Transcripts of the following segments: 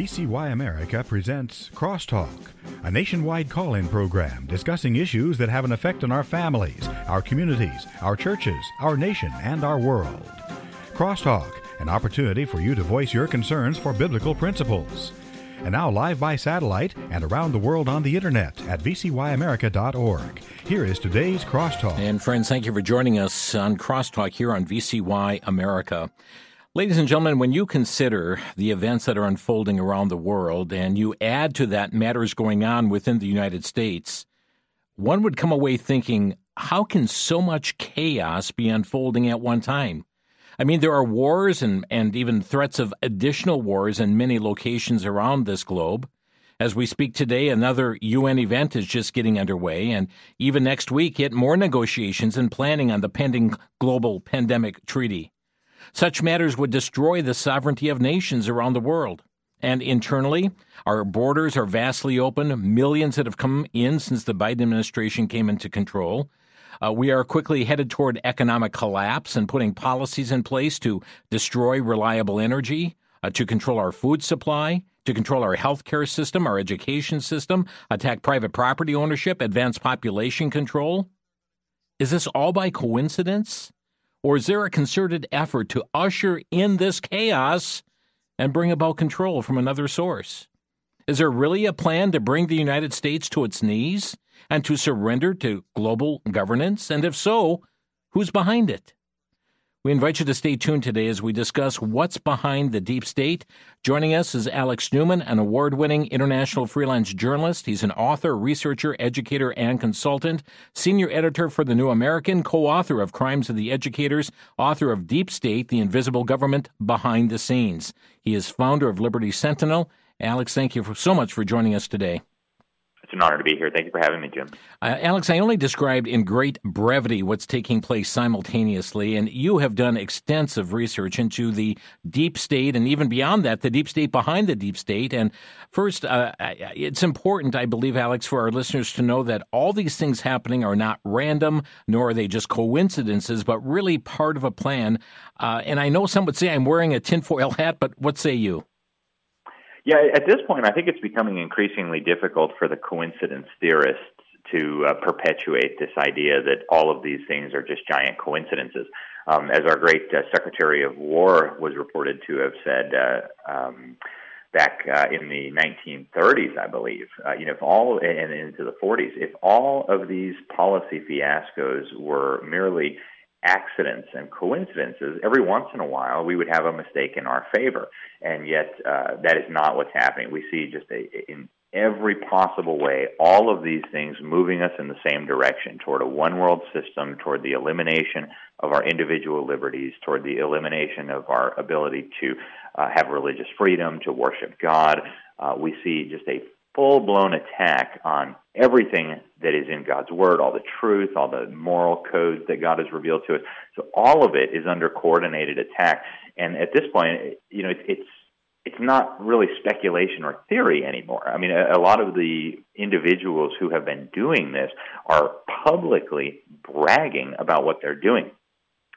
VCY America presents Crosstalk, a nationwide call in program discussing issues that have an effect on our families, our communities, our churches, our nation, and our world. Crosstalk, an opportunity for you to voice your concerns for biblical principles. And now, live by satellite and around the world on the internet at vcyamerica.org. Here is today's Crosstalk. And friends, thank you for joining us on Crosstalk here on VCY America. Ladies and gentlemen, when you consider the events that are unfolding around the world and you add to that matters going on within the United States, one would come away thinking, how can so much chaos be unfolding at one time? I mean, there are wars and, and even threats of additional wars in many locations around this globe. As we speak today, another UN event is just getting underway, and even next week, yet more negotiations and planning on the pending global pandemic treaty. Such matters would destroy the sovereignty of nations around the world. And internally, our borders are vastly open, millions that have come in since the Biden administration came into control. Uh, we are quickly headed toward economic collapse and putting policies in place to destroy reliable energy, uh, to control our food supply, to control our healthcare system, our education system, attack private property ownership, advance population control. Is this all by coincidence? Or is there a concerted effort to usher in this chaos and bring about control from another source? Is there really a plan to bring the United States to its knees and to surrender to global governance? And if so, who's behind it? We invite you to stay tuned today as we discuss what's behind the deep state. Joining us is Alex Newman, an award winning international freelance journalist. He's an author, researcher, educator, and consultant, senior editor for The New American, co author of Crimes of the Educators, author of Deep State, The Invisible Government Behind the Scenes. He is founder of Liberty Sentinel. Alex, thank you so much for joining us today. It's an honor to be here. Thank you for having me, Jim. Uh, Alex, I only described in great brevity what's taking place simultaneously, and you have done extensive research into the deep state and even beyond that, the deep state behind the deep state. And first, uh, it's important, I believe, Alex, for our listeners to know that all these things happening are not random, nor are they just coincidences, but really part of a plan. Uh, and I know some would say I'm wearing a tinfoil hat, but what say you? Yeah, at this point, I think it's becoming increasingly difficult for the coincidence theorists to uh, perpetuate this idea that all of these things are just giant coincidences. Um, as our great uh, Secretary of War was reported to have said uh, um, back uh, in the 1930s, I believe, uh, you know, if all and into the 40s, if all of these policy fiascos were merely accidents and coincidences, every once in a while we would have a mistake in our favor. And yet, uh, that is not what's happening. We see just a, in every possible way all of these things moving us in the same direction toward a one world system, toward the elimination of our individual liberties, toward the elimination of our ability to uh, have religious freedom, to worship God. Uh, we see just a full blown attack on everything that is in God's Word, all the truth, all the moral codes that God has revealed to us. So all of it is under coordinated attack. And at this point, you know, it's, it's not really speculation or theory anymore. I mean, a, a, lot of the individuals who have been doing this are publicly bragging about what they're doing.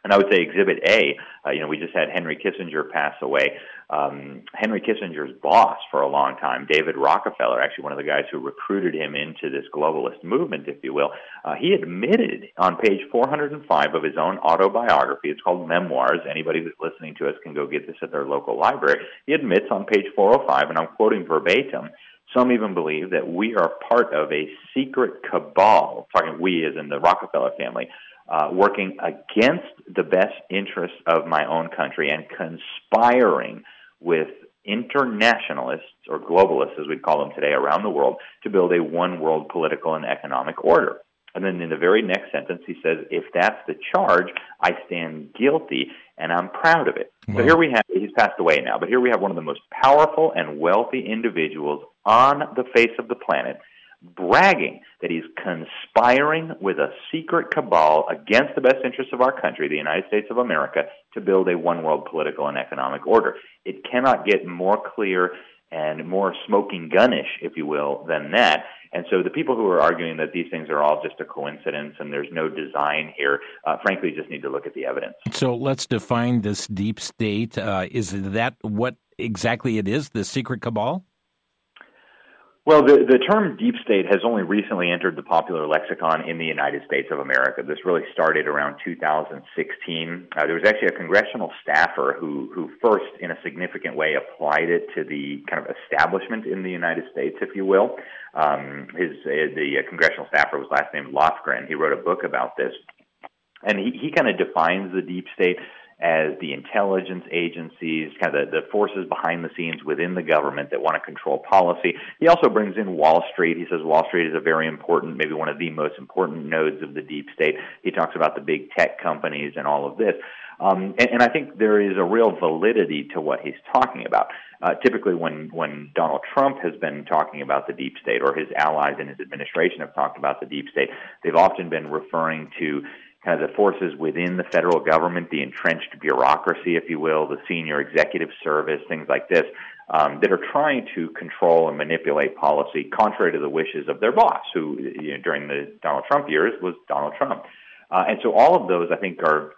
And I would say Exhibit A, uh, you know, we just had Henry Kissinger pass away. Um, Henry Kissinger's boss for a long time, David Rockefeller, actually one of the guys who recruited him into this globalist movement, if you will, uh, he admitted on page 405 of his own autobiography, it's called Memoirs. Anybody that's listening to us can go get this at their local library. He admits on page 405, and I'm quoting verbatim, some even believe that we are part of a secret cabal, talking we as in the Rockefeller family, uh, working against the best interests of my own country and conspiring with internationalists or globalists, as we call them today, around the world to build a one world political and economic order. And then in the very next sentence, he says, if that's the charge, I stand guilty and I'm proud of it. Wow. So here we have, he's passed away now, but here we have one of the most powerful and wealthy individuals on the face of the planet bragging that he's conspiring with a secret cabal against the best interests of our country, the United States of America, to build a one world political and economic order. It cannot get more clear and more smoking gunnish, if you will, than that. And so the people who are arguing that these things are all just a coincidence and there's no design here, uh, frankly, just need to look at the evidence. So let's define this deep state. Uh, is that what exactly it is, the secret cabal? Well, the, the term deep state has only recently entered the popular lexicon in the United States of America. This really started around 2016. Uh, there was actually a congressional staffer who, who first, in a significant way, applied it to the kind of establishment in the United States, if you will. Um, his uh, the uh, congressional staffer was last named Lofgren. He wrote a book about this, and he, he kind of defines the deep state as the intelligence agencies, kind of the, the forces behind the scenes within the government that want to control policy. He also brings in Wall Street. He says Wall Street is a very important, maybe one of the most important nodes of the deep state. He talks about the big tech companies and all of this. Um, and, and I think there is a real validity to what he's talking about. Uh, typically, when when Donald Trump has been talking about the deep state, or his allies in his administration have talked about the deep state, they've often been referring to kind of the forces within the federal government, the entrenched bureaucracy, if you will, the senior executive service, things like this, um, that are trying to control and manipulate policy contrary to the wishes of their boss, who you know, during the Donald Trump years was Donald Trump. Uh, and so all of those, I think, are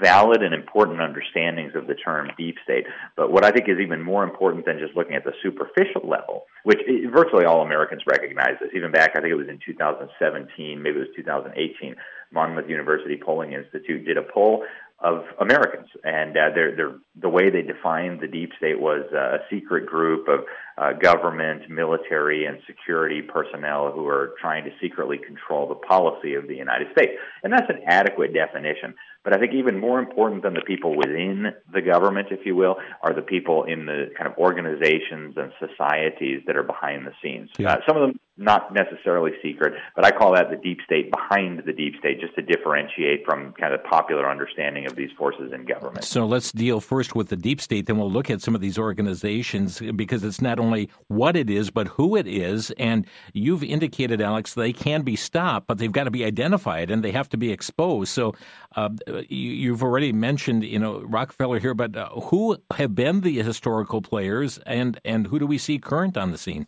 valid and important understandings of the term deep state. But what I think is even more important than just looking at the superficial level, which virtually all Americans recognize this, even back, I think it was in 2017, maybe it was 2018, Monmouth University Polling Institute did a poll of Americans, and uh, they're, they're, the way they defined the deep state was uh, a secret group of uh, government, military, and security personnel who are trying to secretly control the policy of the United States. And that's an adequate definition. But I think even more important than the people within the government, if you will, are the people in the kind of organizations and societies that are behind the scenes. Yeah. Uh, some of them not necessarily secret, but I call that the deep state behind the deep state, just to differentiate from kind of popular understanding of these forces in government. So let's deal first with the deep state, then we'll look at some of these organizations because it's not only what it is, but who it is. And you've indicated, Alex, they can be stopped, but they've got to be identified and they have to be exposed. So uh, you, have already mentioned, you know, Rockefeller here, but uh, who have been the historical players and, and who do we see current on the scene?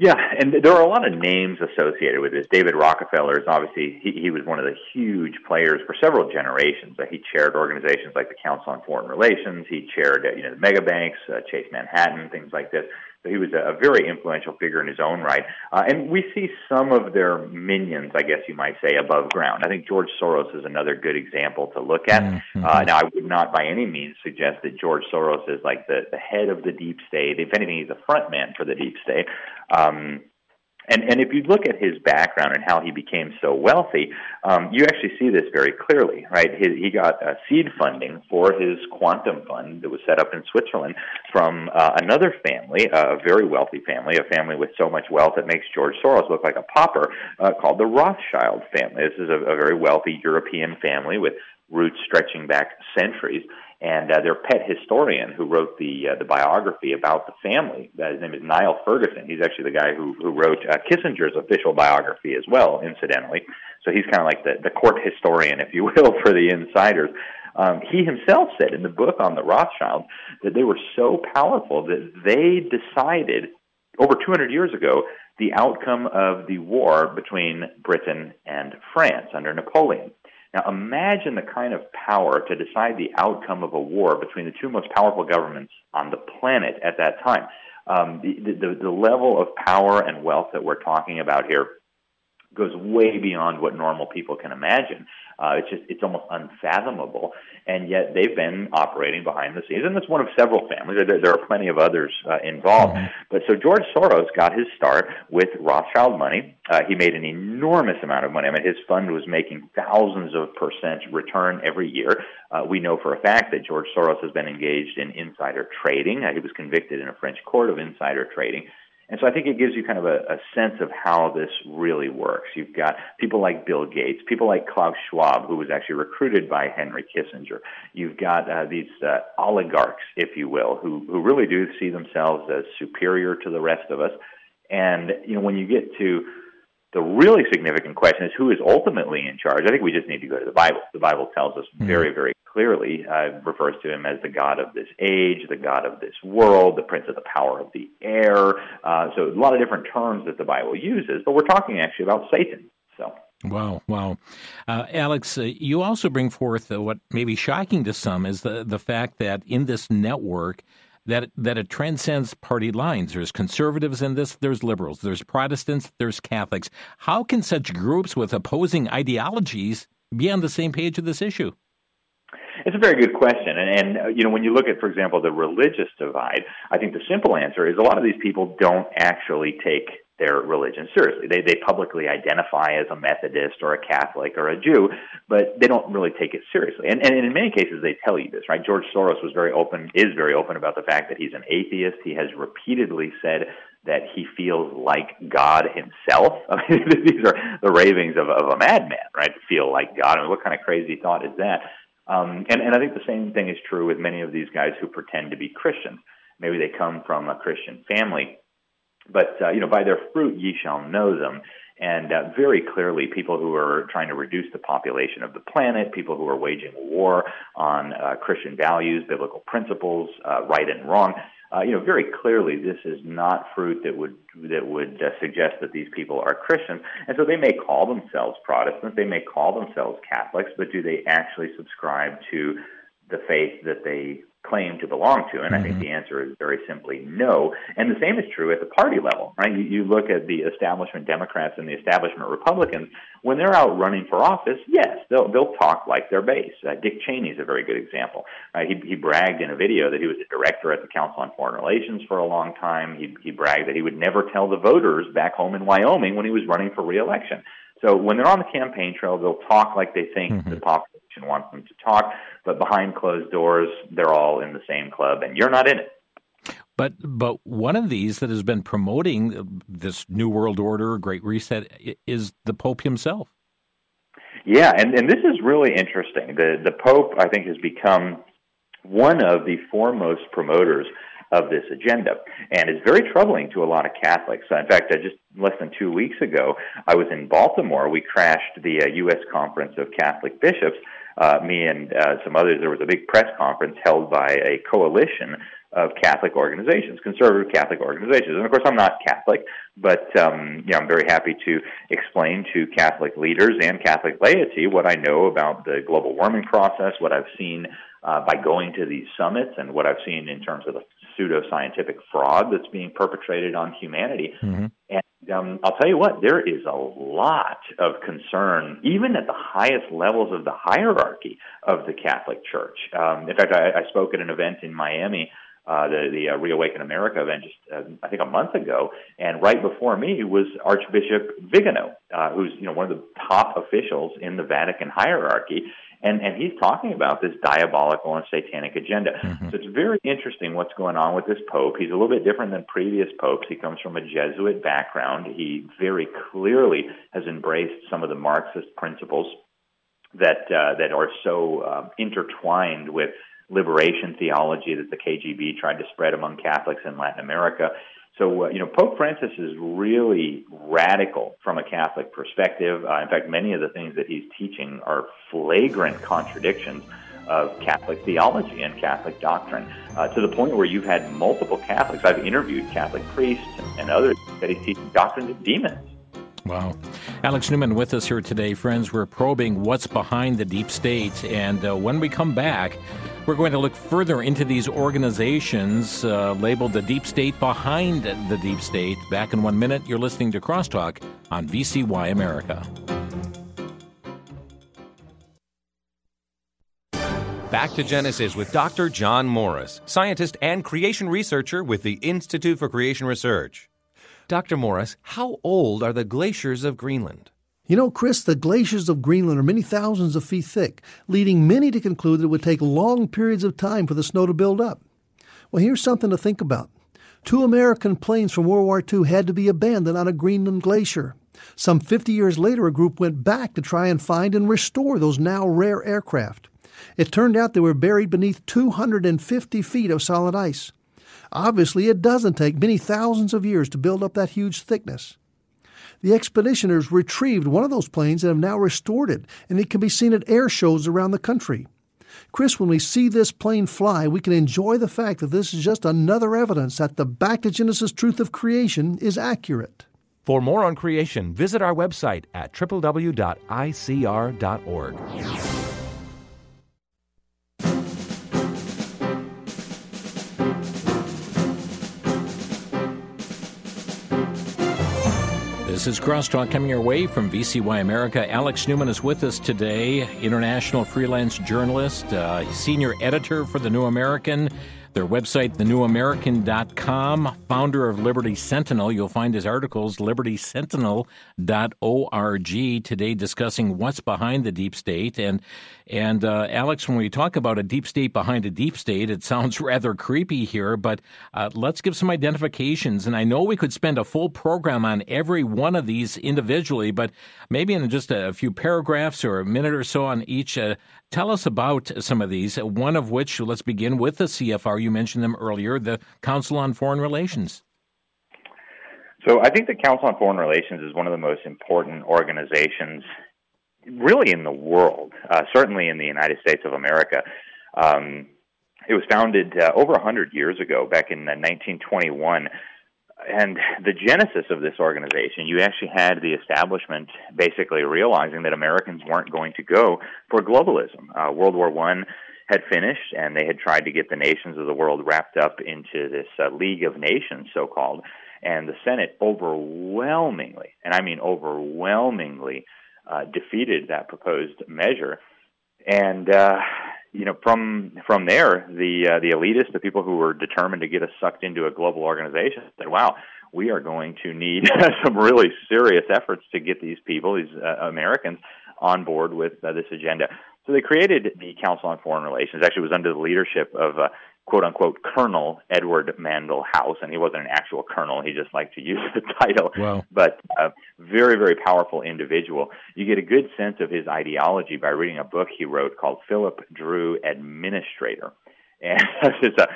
Yeah, and there are a lot of names associated with this. David Rockefeller is obviously he, he was one of the huge players for several generations. Uh, he chaired organizations like the Council on Foreign Relations. He chaired uh, you know the mega banks, uh, Chase Manhattan, things like this. So he was a, very influential figure in his own right. Uh, and we see some of their minions, I guess you might say, above ground. I think George Soros is another good example to look at. Mm-hmm. Uh, now, I would not by any means suggest that George Soros is like the, the head of the deep state. If anything, he's a front man for the deep state. Um, and, and if you look at his background and how he became so wealthy, um, you actually see this very clearly, right? His, he got uh, seed funding for his quantum fund that was set up in Switzerland from uh, another family, a very wealthy family, a family with so much wealth that makes George Soros look like a pauper, uh, called the Rothschild family. This is a, a very wealthy European family with roots stretching back centuries and uh, their pet historian who wrote the uh, the biography about the family. Uh, his name is Niall Ferguson. He's actually the guy who who wrote uh, Kissinger's official biography as well, incidentally. So he's kind of like the the court historian, if you will, for the insiders. Um, he himself said in the book on the Rothschilds that they were so powerful that they decided over 200 years ago the outcome of the war between Britain and France under Napoleon. Now imagine the kind of power to decide the outcome of a war between the two most powerful governments on the planet at that time. Um, the, the, the level of power and wealth that we're talking about here goes way beyond what normal people can imagine. Uh, it's just it's almost unfathomable, and yet they've been operating behind the scenes, and it's one of several families. There, there are plenty of others uh, involved, mm-hmm. but so George Soros got his start with Rothschild money. Uh, he made an enormous amount of money. I mean, his fund was making thousands of percent return every year. Uh, we know for a fact that George Soros has been engaged in insider trading. Uh, he was convicted in a French court of insider trading. And so I think it gives you kind of a, a, sense of how this really works. You've got people like Bill Gates, people like Klaus Schwab, who was actually recruited by Henry Kissinger. You've got uh, these uh, oligarchs, if you will, who, who really do see themselves as superior to the rest of us. And, you know, when you get to the really significant question is who is ultimately in charge. I think we just need to go to the Bible. The Bible tells us hmm. very, very clearly, uh, refers to him as the God of this age, the God of this world, the Prince of the power of the air. Uh, so a lot of different terms that the Bible uses, but we're talking actually about Satan. So. Wow, wow. Uh, Alex, uh, you also bring forth uh, what may be shocking to some is the, the fact that in this network, that that it transcends party lines. There's conservatives in this, there's liberals, there's Protestants, there's Catholics. How can such groups with opposing ideologies be on the same page of this issue? It's a very good question, and, and uh, you know when you look at, for example, the religious divide, I think the simple answer is a lot of these people don't actually take their religion seriously. They they publicly identify as a Methodist or a Catholic or a Jew, but they don't really take it seriously. And and in many cases they tell you this, right? George Soros was very open is very open about the fact that he's an atheist. He has repeatedly said that he feels like God himself. I mean, these are the ravings of, of a madman, right? To feel like God. I mean, what kind of crazy thought is that? Um, and, and I think the same thing is true with many of these guys who pretend to be Christians. Maybe they come from a Christian family, but uh, you know, by their fruit ye shall know them. And uh, very clearly, people who are trying to reduce the population of the planet, people who are waging war on uh, Christian values, biblical principles, uh, right and wrong, uh, you know, very clearly this is not fruit that would that would uh, suggest that these people are Christians. And so they may call themselves Protestants, they may call themselves Catholics, but do they actually subscribe to the faith that they claim to belong to? And mm-hmm. I think mm-hmm. the answer is very simply no. And the same is true at the party level, right? You, you look at the establishment Democrats and the establishment Republicans. When they're out running for office, yes, they'll they'll talk like their base. Uh, Dick Cheney is a very good example. Uh, he he bragged in a video that he was a director at the Council on Foreign Relations for a long time. He he bragged that he would never tell the voters back home in Wyoming when he was running for reelection. So when they're on the campaign trail, they'll talk like they think mm-hmm. the population wants them to talk, but behind closed doors, they're all in the same club, and you're not in it. But but one of these that has been promoting this new world order, Great Reset, is the Pope himself. Yeah, and and this is really interesting. The the Pope, I think, has become one of the foremost promoters of this agenda. And it's very troubling to a lot of Catholics. In fact, just less than two weeks ago, I was in Baltimore. We crashed the uh, U.S. Conference of Catholic Bishops. Uh, me and uh, some others, there was a big press conference held by a coalition of Catholic organizations, conservative Catholic organizations. And of course, I'm not Catholic, but um, you know, I'm very happy to explain to Catholic leaders and Catholic laity what I know about the global warming process, what I've seen uh, by going to these summits, and what I've seen in terms of the pseudoscientific fraud that's being perpetrated on humanity. Mm-hmm. And um, I'll tell you what, there is a lot of concern, even at the highest levels of the hierarchy of the Catholic Church. Um, in fact, I, I spoke at an event in Miami uh, the the uh, Reawaken America event just uh, I think a month ago, and right before me was Archbishop Vigano, uh, who's you know one of the top officials in the Vatican hierarchy, and and he's talking about this diabolical and satanic agenda. Mm-hmm. So it's very interesting what's going on with this pope. He's a little bit different than previous popes. He comes from a Jesuit background. He very clearly has embraced some of the Marxist principles that uh, that are so uh, intertwined with liberation theology that the KGB tried to spread among Catholics in Latin America. So, uh, you know, Pope Francis is really radical from a Catholic perspective. Uh, in fact, many of the things that he's teaching are flagrant contradictions of Catholic theology and Catholic doctrine, uh, to the point where you've had multiple Catholics. I've interviewed Catholic priests and, others that he's teaching doctrines of demons. Wow. Alex Newman with us here today. Friends, we're probing what's behind the deep state. And uh, when we come back, we're going to look further into these organizations uh, labeled the deep state behind the deep state. Back in one minute, you're listening to Crosstalk on VCY America. Back to Genesis with Dr. John Morris, scientist and creation researcher with the Institute for Creation Research. Dr. Morris, how old are the glaciers of Greenland? You know, Chris, the glaciers of Greenland are many thousands of feet thick, leading many to conclude that it would take long periods of time for the snow to build up. Well, here's something to think about. Two American planes from World War II had to be abandoned on a Greenland glacier. Some 50 years later, a group went back to try and find and restore those now rare aircraft. It turned out they were buried beneath 250 feet of solid ice. Obviously, it doesn't take many thousands of years to build up that huge thickness. The expeditioners retrieved one of those planes and have now restored it, and it can be seen at air shows around the country. Chris, when we see this plane fly, we can enjoy the fact that this is just another evidence that the back to Genesis truth of creation is accurate. For more on creation, visit our website at www.icr.org. This is Crosstalk coming your way from VCY America. Alex Newman is with us today, international freelance journalist, uh, senior editor for The New American, their website, thenewamerican.com, founder of Liberty Sentinel. You'll find his articles, libertysentinel.org, today discussing what's behind the deep state. And, and uh, Alex, when we talk about a deep state behind a deep state, it sounds rather creepy here, but uh, let's give some identifications. And I know we could spend a full program on every one of these individually, but maybe in just a few paragraphs or a minute or so on each, uh, Tell us about some of these, one of which, let's begin with the CFR. You mentioned them earlier, the Council on Foreign Relations. So I think the Council on Foreign Relations is one of the most important organizations really in the world, uh, certainly in the United States of America. Um, it was founded uh, over 100 years ago, back in uh, 1921 and the genesis of this organization, you actually had the establishment basically realizing that Americans weren't going to go for globalism. Uh, World War One had finished, and they had tried to get the nations of the world wrapped up into this uh, League of Nations, so called. And the Senate overwhelmingly, and I mean overwhelmingly, uh, defeated that proposed measure. And uh, you know, from from there, the uh, the elitists, the people who were determined to get us sucked into a global organization, said, "Wow, we are going to need some really serious efforts to get these people, these uh, Americans, on board with uh, this agenda." So they created the Council on Foreign Relations. Actually, it was under the leadership of uh, quote unquote Colonel Edward Mandell House, and he wasn't an actual colonel; he just liked to use the title. Wow. But uh, very, very powerful individual. You get a good sense of his ideology by reading a book he wrote called Philip Dru Administrator, and it's a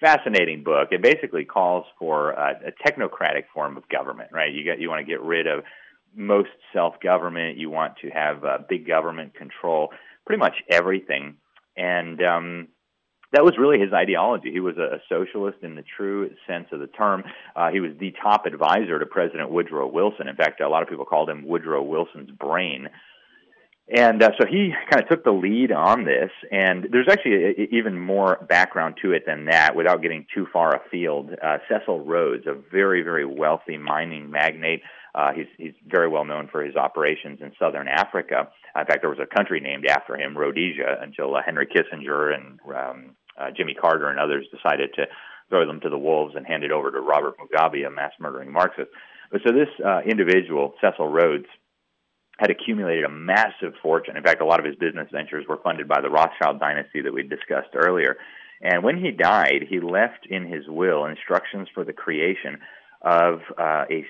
fascinating book. It basically calls for uh, a technocratic form of government. Right? You get you want to get rid of most self government. You want to have uh, big government control pretty much everything, and um, that was really his ideology. He was a, socialist in the true sense of the term. Uh, he was the top advisor to President Woodrow Wilson. In fact, a lot of people called him Woodrow Wilson's brain. And uh, so he kind of took the lead on this. And there's actually a, a, even more background to it than that without getting too far afield. Uh, Cecil Rhodes, a very, very wealthy mining magnate, uh, he's, he's very well known for his operations in southern Africa. In fact, there was a country named after him, Rhodesia, until uh, Henry Kissinger and um, uh, Jimmy Carter and others decided to throw them to the wolves and hand it over to Robert Mugabe, a mass murdering Marxist. But so this uh, individual, Cecil Rhodes, had accumulated a massive fortune. In fact, a lot of his business ventures were funded by the Rothschild dynasty that we discussed earlier. And when he died, he left in his will instructions for the creation of uh, a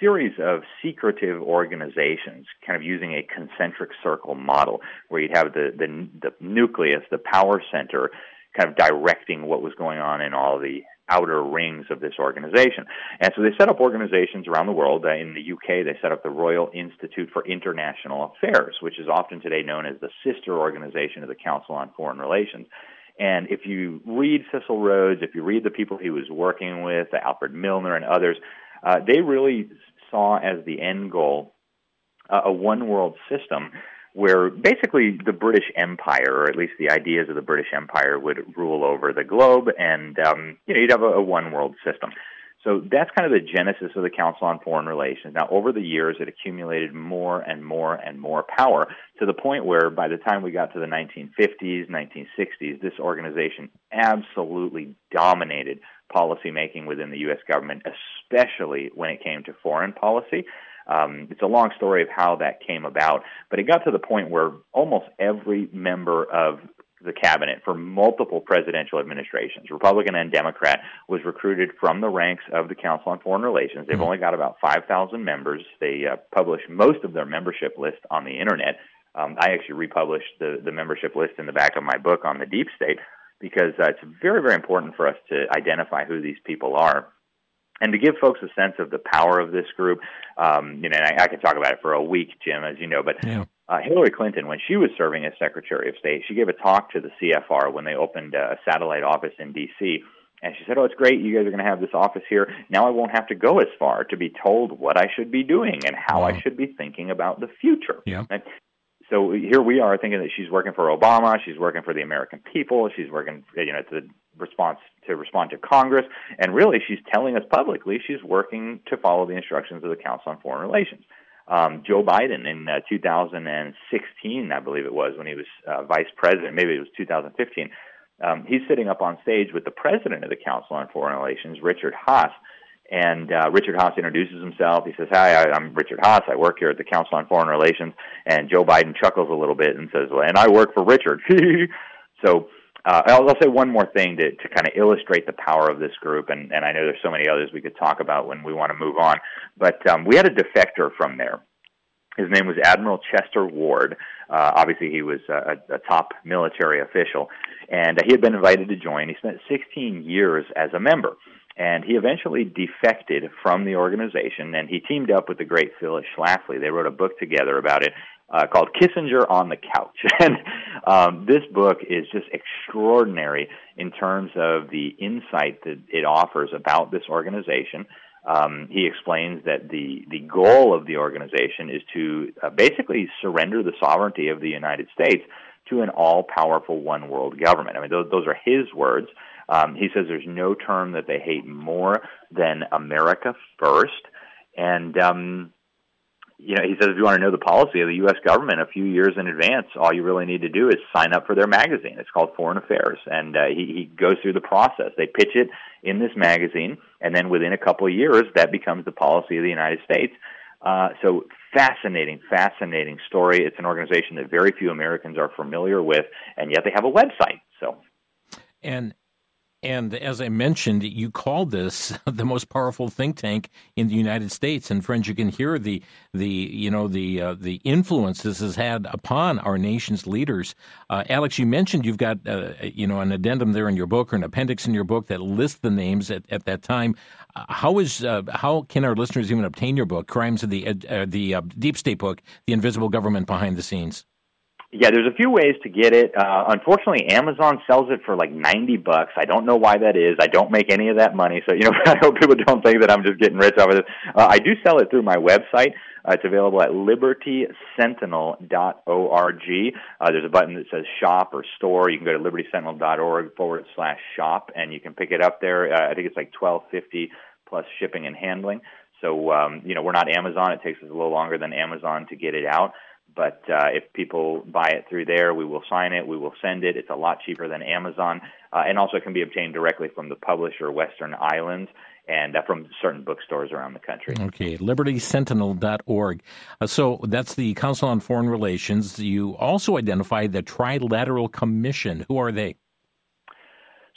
series of secretive organizations, kind of using a concentric circle model, where you'd have the, the, the nucleus, the power center, kind of directing what was going on in all the outer rings of this organization. And so they set up organizations around the world. Uh, in the UK, they set up the Royal Institute for International Affairs, which is often today known as the sister organization of the Council on Foreign Relations. And if you read Cecil Rhodes, if you read the people he was working with, Alfred Milner and others, uh, they really saw as the end goal uh, a one world system where basically the British Empire, or at least the ideas of the British Empire, would rule over the globe, and um, you know you'd have a, a one world system. So that's kind of the genesis of the Council on Foreign Relations. Now, over the years, it accumulated more and more and more power to the point where by the time we got to the 1950s, 1960s, this organization absolutely dominated policymaking within the U.S. government, especially when it came to foreign policy. Um, it's a long story of how that came about, but it got to the point where almost every member of the cabinet for multiple presidential administrations, Republican and Democrat, was recruited from the ranks of the Council on Foreign Relations. They've mm-hmm. only got about 5,000 members. They uh, publish most of their membership list on the internet. Um, I actually republished the, the membership list in the back of my book on the deep state because uh, it's very, very important for us to identify who these people are. And to give folks a sense of the power of this group, um, you know, I, I could talk about it for a week, Jim, as you know, but yeah. uh, Hillary Clinton, when she was serving as Secretary of State, she gave a talk to the CFR when they opened a satellite office in D.C., And she said, "Oh, it's great. You guys are going to have this office here. Now I won't have to go as far to be told what I should be doing and how wow. I should be thinking about the future." Yeah. And so here we are thinking that she's working for Obama, she's working for the American people, she's working, you know, to response to respond to Congress, and really she's telling us publicly she's working to follow the instructions of the Council on Foreign Relations. Um, Joe Biden in uh, 2016, I believe it was, when he was uh, vice president, maybe it was 2015. Um, he's sitting up on stage with the president of the Council on Foreign Relations, Richard Haass, and uh, Richard Haass introduces himself. He says, "Hi, I'm Richard Haass. I work here at the Council on Foreign Relations." And Joe Biden chuckles a little bit and says, "Well, and I work for Richard." so uh, I'll, I'll say one more thing to, to kind of illustrate the power of this group, and, and I know there's so many others we could talk about when we want to move on. But um, we had a defector from there. His name was Admiral Chester Ward. Uh, obviously, he was a, a top military official, and uh, he had been invited to join. He spent 16 years as a member and he eventually defected from the organization and he teamed up with the great Phyllis Schlafly. They wrote a book together about it uh, called Kissinger on the Couch. and um, this book is just extraordinary in terms of the insight that it offers about this organization. Um, he explains that the, the goal of the organization is to uh, basically surrender the sovereignty of the United States to an all powerful one world government. I mean, those, those are his words. Um, he says there's no term that they hate more than America first. And, um, you know, he says if you want to know the policy of the U.S. government a few years in advance, all you really need to do is sign up for their magazine. It's called Foreign Affairs, and uh, he, he goes through the process. They pitch it in this magazine, and then within a couple of years, that becomes the policy of the United States. Uh, so fascinating, fascinating story. It's an organization that very few Americans are familiar with, and yet they have a website. So, and and as I mentioned, you called this the most powerful think tank in the United States. And friends, you can hear the the you know the uh, the influence this has had upon our nation's leaders. Uh, Alex, you mentioned you've got uh, you know an addendum there in your book or an appendix in your book that lists the names at, at that time. Uh, how is uh, how can our listeners even obtain your book, Crimes of the uh, the Deep State book, The Invisible Government Behind the Scenes? Yeah, there's a few ways to get it. Uh, unfortunately, Amazon sells it for like 90 bucks. I don't know why that is. I don't make any of that money. So, you know, I hope people don't think that I'm just getting rich off of this. Uh, I do sell it through my website. Uh, it's available at libertysentinel.org. Uh, there's a button that says shop or store. You can go to libertysentinel.org forward slash shop and you can pick it up there. Uh, I think it's like 1250 plus shipping and handling. So, um, you know, we're not Amazon. It takes us a little longer than Amazon to get it out. But uh, if people buy it through there, we will sign it, we will send it. It's a lot cheaper than Amazon, uh, and also can be obtained directly from the publisher, Western Islands, and uh, from certain bookstores around the country. Okay, libertysentinel.org. Uh, so that's the Council on Foreign Relations. You also identify the Trilateral Commission. Who are they?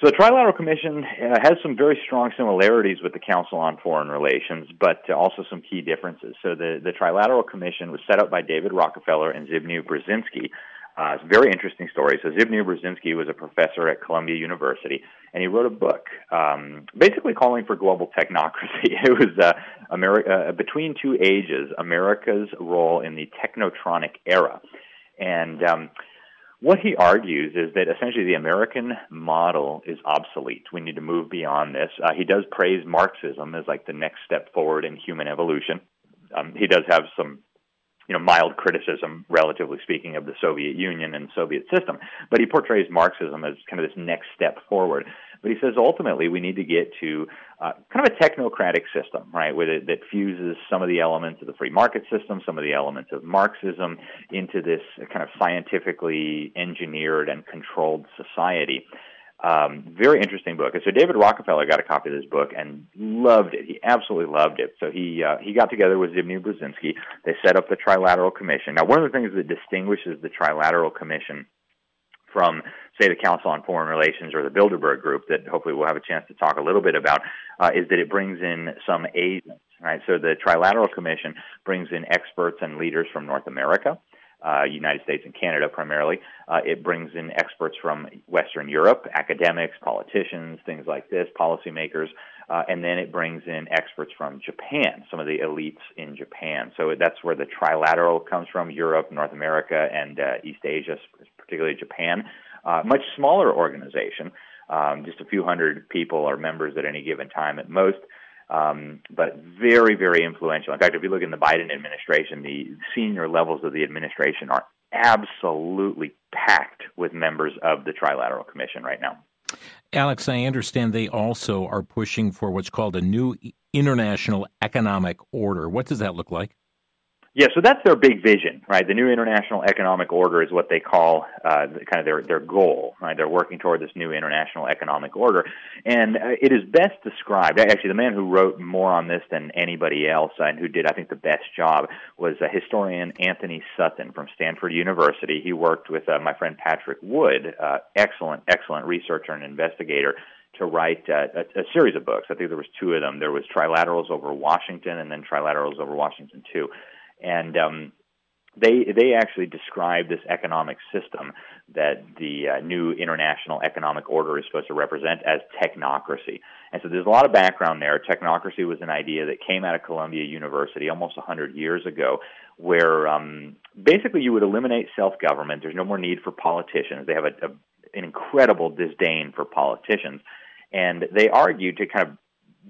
So the Trilateral Commission uh, has some very strong similarities with the Council on Foreign Relations, but also some key differences. So the, the Trilateral Commission was set up by David Rockefeller and Zbigniew Brzezinski. Uh, it's a very interesting story. So Zbigniew Brzezinski was a professor at Columbia University, and he wrote a book um, basically calling for global technocracy. It was uh, America, uh, between two ages, America's role in the technetronic era. And um, what he argues is that essentially the American model is obsolete. We need to move beyond this. Uh, he does praise Marxism as like the next step forward in human evolution. Um, he does have some you know, mild criticism, relatively speaking, of the Soviet Union and Soviet system. But he portrays Marxism as kind of this next step forward. But he says ultimately we need to get to uh, kind of a technocratic system, right, with it, that fuses some of the elements of the free market system, some of the elements of Marxism into this kind of scientifically engineered and controlled society. Um, very interesting book. And so David Rockefeller got a copy of this book and loved it. He absolutely loved it. So he uh, he got together with Zbigniew Brzezinski. They set up the Trilateral Commission. Now, one of the things that distinguishes the Trilateral Commission from, say, the Council on Foreign Relations or the Bilderberg Group, that hopefully we'll have a chance to talk a little bit about, uh, is that it brings in some agents. Right. So the Trilateral Commission brings in experts and leaders from North America uh, United States and Canada primarily. Uh, it brings in experts from Western Europe, academics, politicians, things like this, policymakers, uh, and then it brings in experts from Japan, some of the elites in Japan. So that's where the trilateral comes from: Europe, North America, and uh, East Asia, particularly Japan. Much smaller organization. Um, just a few hundred people are members at any given time at most. Um, but very, very influential. In fact, if you look in the Biden administration, the senior levels of the administration are absolutely packed with members of the Trilateral Commission right now. Alex, I understand they also are pushing for what's called a new international economic order. What does that look like? Yeah, so that's their big vision, right? The new international economic order is what they call uh, kind of their their goal, right? They're working toward this new international economic order, and uh, it is best described. Actually, the man who wrote more on this than anybody else and who did, I think, the best job was a historian Antony Sutton from Stanford University. He worked with uh, my friend Patrick Wood, uh, excellent, excellent researcher and investigator to write uh, a, a, series of books. I think there was two of them. There was Trilaterals over Washington, and then Trilaterals over Washington Two and um, they they actually describe this economic system that the uh, new international economic order is supposed to represent as technocracy. And so there's a lot of background there. Technocracy was an idea that came out of Columbia University almost 100 years ago, where um, basically you would eliminate self-government. There's no more need for politicians. They have a, a, an incredible disdain for politicians, and they argued to kind of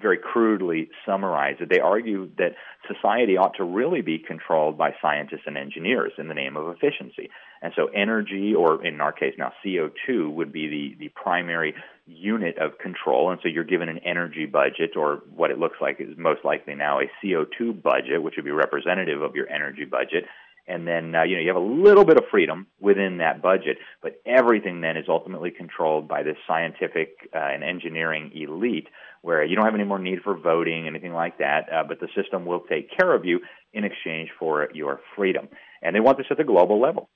very crudely summarize it. They argue that society ought to really be controlled by scientists and engineers in the name of efficiency. And so energy, or in our case now CO2, would be the, the primary unit of control. And so you're given an energy budget, or what it looks like is most likely now a CO2 budget, which would be representative of your energy budget and then uh, you know you have a little bit of freedom within that budget, but everything then is ultimately controlled by this scientific uh, and engineering elite, where you don't have any more need for voting, anything like that, uh, but the system will take care of you in exchange for your freedom, and they want this at the global level.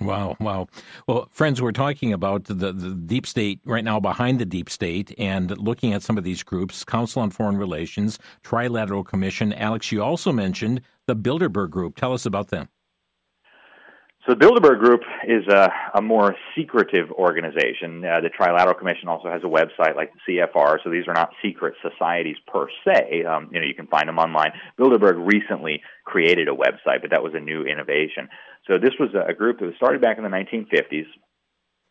Wow, wow. Well, friends, we're talking about the, the deep state right now behind the deep state and looking at some of these groups Council on Foreign Relations, Trilateral Commission. Alex, you also mentioned the Bilderberg Group. Tell us about them. So the Bilderberg Group is a, a more secretive organization. Uh, the Trilateral Commission also has a website like the CFR, so these are not secret societies per se. Um, you know, you can find them online. Bilderberg recently created a website, but that was a new innovation. So this was a, group that was started back in the 1950s.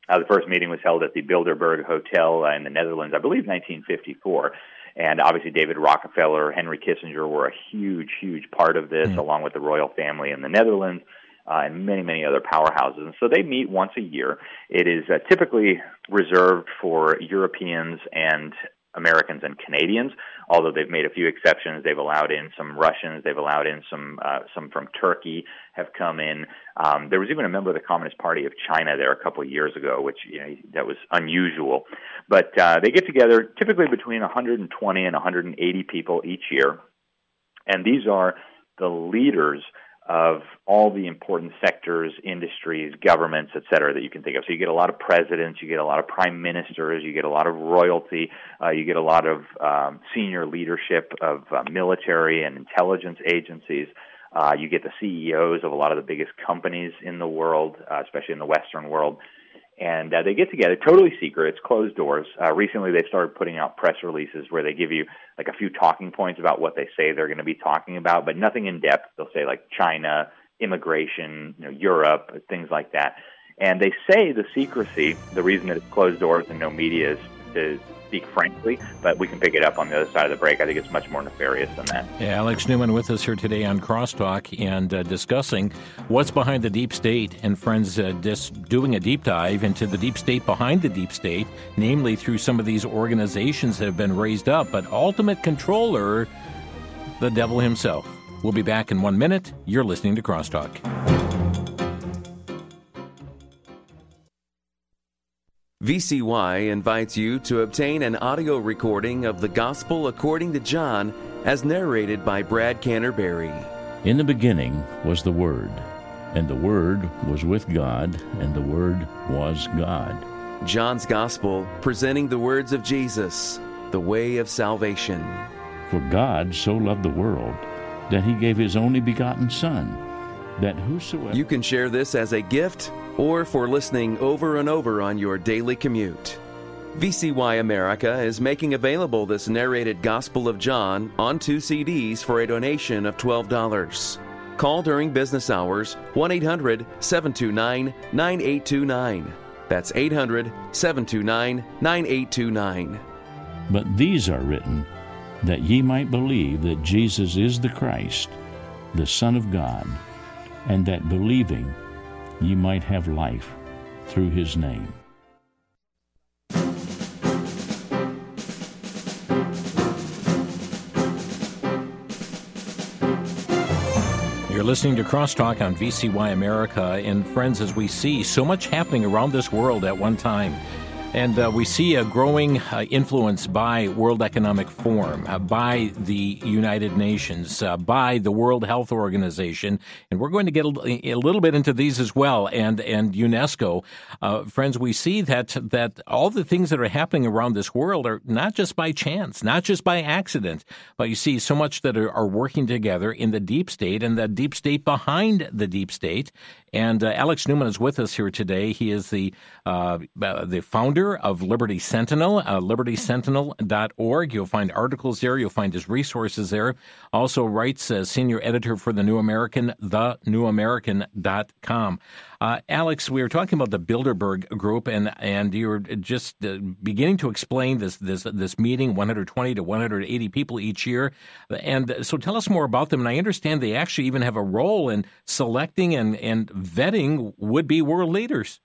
Uh, the first meeting was held at the Bilderberg Hotel uh, in the Netherlands, I believe 1954. And obviously, David Rockefeller, Henry Kissinger were a huge, huge part of this, mm. along with the royal family in the Netherlands uh, and many, many other powerhouses. And so they meet once a year. It is uh, typically reserved for Europeans and Americans and Canadians, although they've made a few exceptions. They've allowed in some Russians, they've allowed in some uh, some from Turkey have come in. Um, there was even a member of the Communist Party of China there a couple of years ago, which you know that was unusual. But uh, they get together typically between 120 and 180 people each year, and these are the leaders of all the important sectors, industries, governments, et cetera, that you can think of. So you get a lot of presidents, you get a lot of prime ministers, you get a lot of royalty, uh, you get a lot of um, senior leadership of uh, military and intelligence agencies. Uh, you get the CEOs of a lot of the biggest companies in the world, uh, especially in the Western world and uh, they get together totally secret. It's closed doors. Uh, recently, they've started putting out press releases where they give you like a few talking points about what they say they're going to be talking about, but nothing in depth. They'll say like China, immigration, you know, Europe, things like that. And they say the secrecy, the reason that it's closed doors and no media is to speak frankly, but we can pick it up on the other side of the break. I think it's much more nefarious than that. Yeah, Alex Newman with us here today on Crosstalk and uh, discussing what's behind the deep state and friends uh, just doing a deep dive into the deep state behind the deep state, namely through some of these organizations that have been raised up, but ultimate controller, the devil himself. We'll be back in one minute. You're listening to Crosstalk. VCY invites you to obtain an audio recording of the Gospel according to John as narrated by Brad Canterbury. In the beginning was the Word, and the Word was with God, and the Word was God. John's Gospel presenting the words of Jesus, the way of salvation. For God so loved the world that he gave his only begotten Son, that whosoever. You can share this as a gift or for listening over and over on your daily commute. VCY America is making available this narrated Gospel of John on two CDs for a donation of $12. Call during business hours 1 800 729 9829. That's 800 729 9829. But these are written that ye might believe that Jesus is the Christ, the Son of God, and that believing ye might have life through his name. You're listening to Crosstalk on VCY America. And friends, as we see so much happening around this world at one time, and uh, we see a growing uh, influence by World Economic Forum, uh, by the United Nations, uh, by the World Health Organization, and we're going to get a, a little bit into these as well, and and UNESCO, uh, friends. We see that that all the things that are happening around this world are not just by chance, not just by accident, but you see so much that are, are working together in the deep state and the deep state behind the deep state. And uh, Alex Newman is with us here today. He is the the founder founder of Liberty Sentinel, uh, libertysentinel.org. You'll find articles there. You'll find his resources there. Also writes as senior editor for The New American, thenewamerican.com. Uh, Alex, we were talking about the Bilderberg Group, and and you were just uh, beginning to explain this this this meeting, 120 to 180 people each year, and so tell us more about them. And I understand they actually even have a role in selecting and and vetting would be world leaders.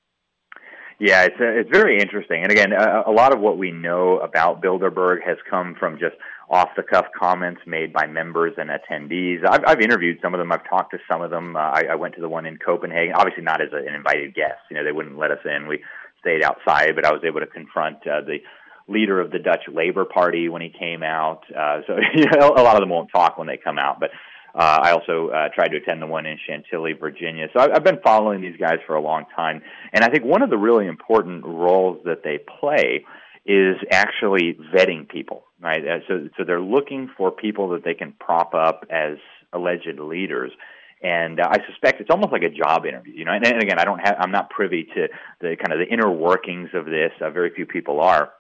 Yeah, it's uh, it's very interesting. And again, a, a lot of what we know about Bilderberg has come from just off the cuff comments made by members and attendees. I've, I've interviewed some of them. I've talked to some of them. Uh, I, I went to the one in Copenhagen, obviously not as a, an invited guest. You know, they wouldn't let us in. We stayed outside, but I was able to confront uh, the leader of the Dutch Labor Party when he came out. Uh, so you know, a lot of them won't talk when they come out, but uh, I also uh, tried to attend the one in Chantilly, Virginia. So I've been following these guys for a long time, and I think one of the really important roles that they play is actually vetting people, right? Uh, so, so they're looking for people that they can prop up as alleged leaders. And uh, I suspect it's almost like a job interview, you know. And, and again, I don't have, I'm not privy to the kind of the inner workings of this. Uh, very few people are,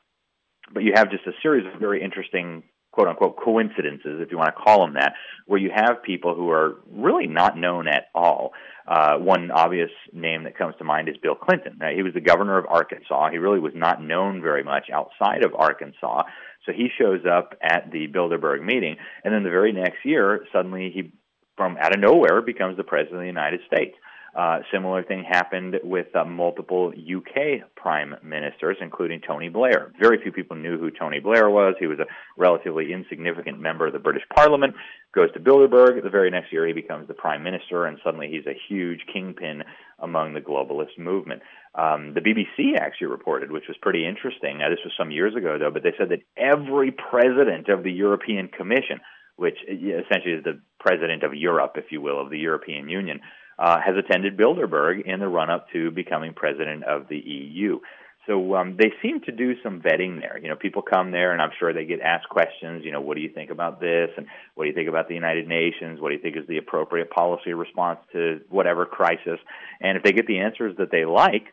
but you have just a series of very interesting quote unquote coincidences, if you want to call them that, where you have people who are really not known at all. Uh, one obvious name that comes to mind is Bill Clinton. he was the governor of Arkansas. He really was not known very much outside of Arkansas. So he shows up at the Bilderberg meeting, and then the very next year, suddenly he, from out of nowhere, becomes the president of the United States. Uh, similar thing happened with uh, multiple UK prime ministers, including Tony Blair. Very few people knew who Tony Blair was. He was a relatively insignificant member of the British Parliament. Goes to Bilderberg. The very next year, he becomes the prime minister, and suddenly he's a huge kingpin among the globalist movement. Um, the BBC actually reported, which was pretty interesting. Now, this was some years ago, though, but they said that every president of the European Commission, which essentially is the president of Europe, if you will, of the European Union, uh, has attended Bilderberg in the run up to becoming president of the EU. So um, they seem to do some vetting there. You know, people come there, and I'm sure they get asked questions. You know, what do you think about this, and what do you think about the United Nations? What do you think is the appropriate policy response to whatever crisis? And if they get the answers that they like,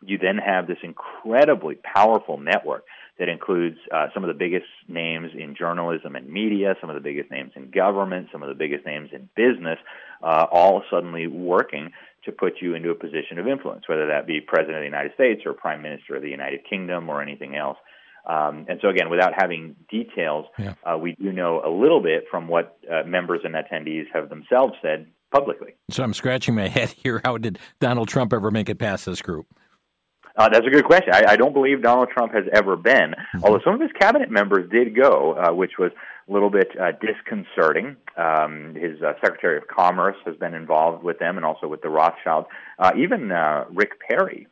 you then have this incredibly powerful network that includes uh, some of the biggest names in journalism and media, some of the biggest names in government, some of the biggest names in business, uh, all suddenly working to put you into a position of influence, whether that be President of the United States or Prime Minister of the United Kingdom or anything else. Um, and so, again, without having details, yeah. uh, we do know a little bit from what uh, members and attendees have themselves said publicly. So I'm scratching my head here. How did Donald Trump ever make it past this group? Uh, that's a good question. I, I don't believe Donald Trump has ever been, mm-hmm. although some of his cabinet members did go, uh, which was a little bit uh, disconcerting. Um, his uh, Secretary of Commerce has been involved with them, and also with the Rothschilds. Uh, even uh, Rick Perry,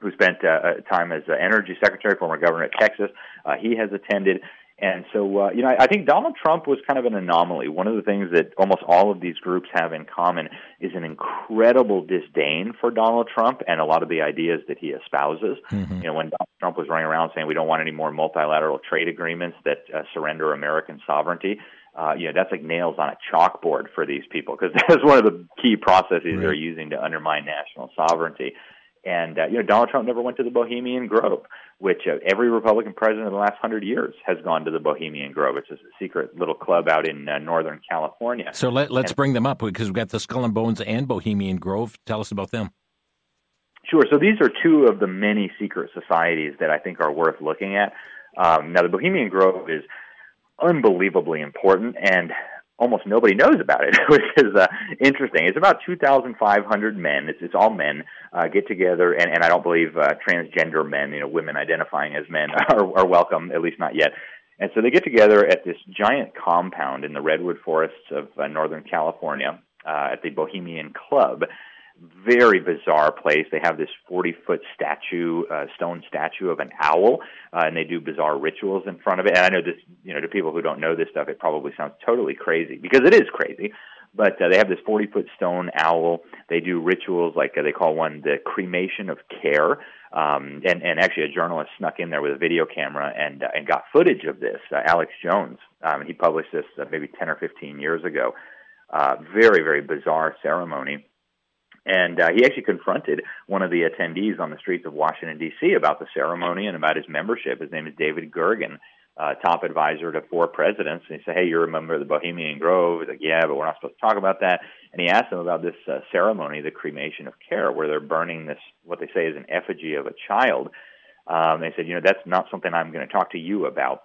who spent uh, time as uh, Energy Secretary, former governor of Texas, uh, he has attended. And so, uh, you know, I, I think Donald Trump was kind of an anomaly. One of the things that almost all of these groups have in common is an incredible disdain for Donald Trump and a lot of the ideas that he espouses. Mm-hmm. You know, when Donald Trump was running around saying we don't want any more multilateral trade agreements that uh, surrender American sovereignty, uh, you know, that's like nails on a chalkboard for these people because that's one of the key processes right. they're using to undermine national sovereignty. And uh, you know, Donald Trump never went to the Bohemian Grove, which uh, every Republican president in the last hundred years has gone to the Bohemian Grove. It's a secret little club out in uh, Northern California. So let, us bring them up because we've got the Skull and Bones and Bohemian Grove. Tell us about them. Sure. So these are two of the many secret societies that I think are worth looking at. Um, now, the Bohemian Grove is unbelievably important, and almost nobody knows about it, which is uh, interesting. It's about 2,500 men. It's, it's all men uh, get together, and, and I don't believe uh, transgender men, you know, women identifying as men, are, are welcome, at least not yet. And so they get together at this giant compound in the redwood forests of uh, Northern California uh, at the Bohemian Club very bizarre place. They have this 40 foot statue, uh, stone statue of an owl, uh, and they do bizarre rituals in front of it. And I know this, you know, to people who don't know this stuff, it probably sounds totally crazy because it is crazy. But uh, they have this 40 foot stone owl. They do rituals like uh, they call one the cremation of care. Um, and, and actually, a journalist snuck in there with a video camera and uh, and got footage of this. Uh, Alex Jones, um, he published this uh, maybe 10 or 15 years ago. Uh, very very bizarre ceremony and uh, he actually confronted one of the attendees on the streets of Washington, D.C. about the ceremony and about his membership. His name is David Gergen, uh, top advisor to four presidents. And he said, Hey, you're a member of the Bohemian Grove? He's like, Yeah, but we're not supposed to talk about that. And he asked them about this uh, ceremony, the cremation of care, where they're burning this, what they say is an effigy of a child. Um, they said, You know, that's not something I'm going to talk to you about.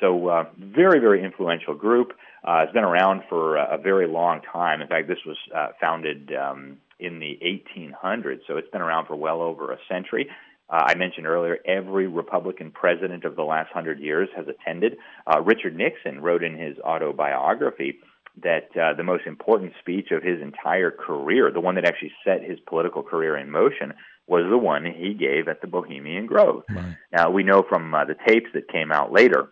So, uh, very, very influential group. Uh, it's been around for a very long time. In fact, this was uh, founded um, in the 1800s, so it's been around for well over a century. Uh, I mentioned earlier, every Republican president of the last hundred years has attended. Uh, Richard Nixon wrote in his autobiography that uh, the most important speech of his entire career, the one that actually set his political career in motion, was the one he gave at the Bohemian Grove. Right. Now, we know from uh, the tapes that came out later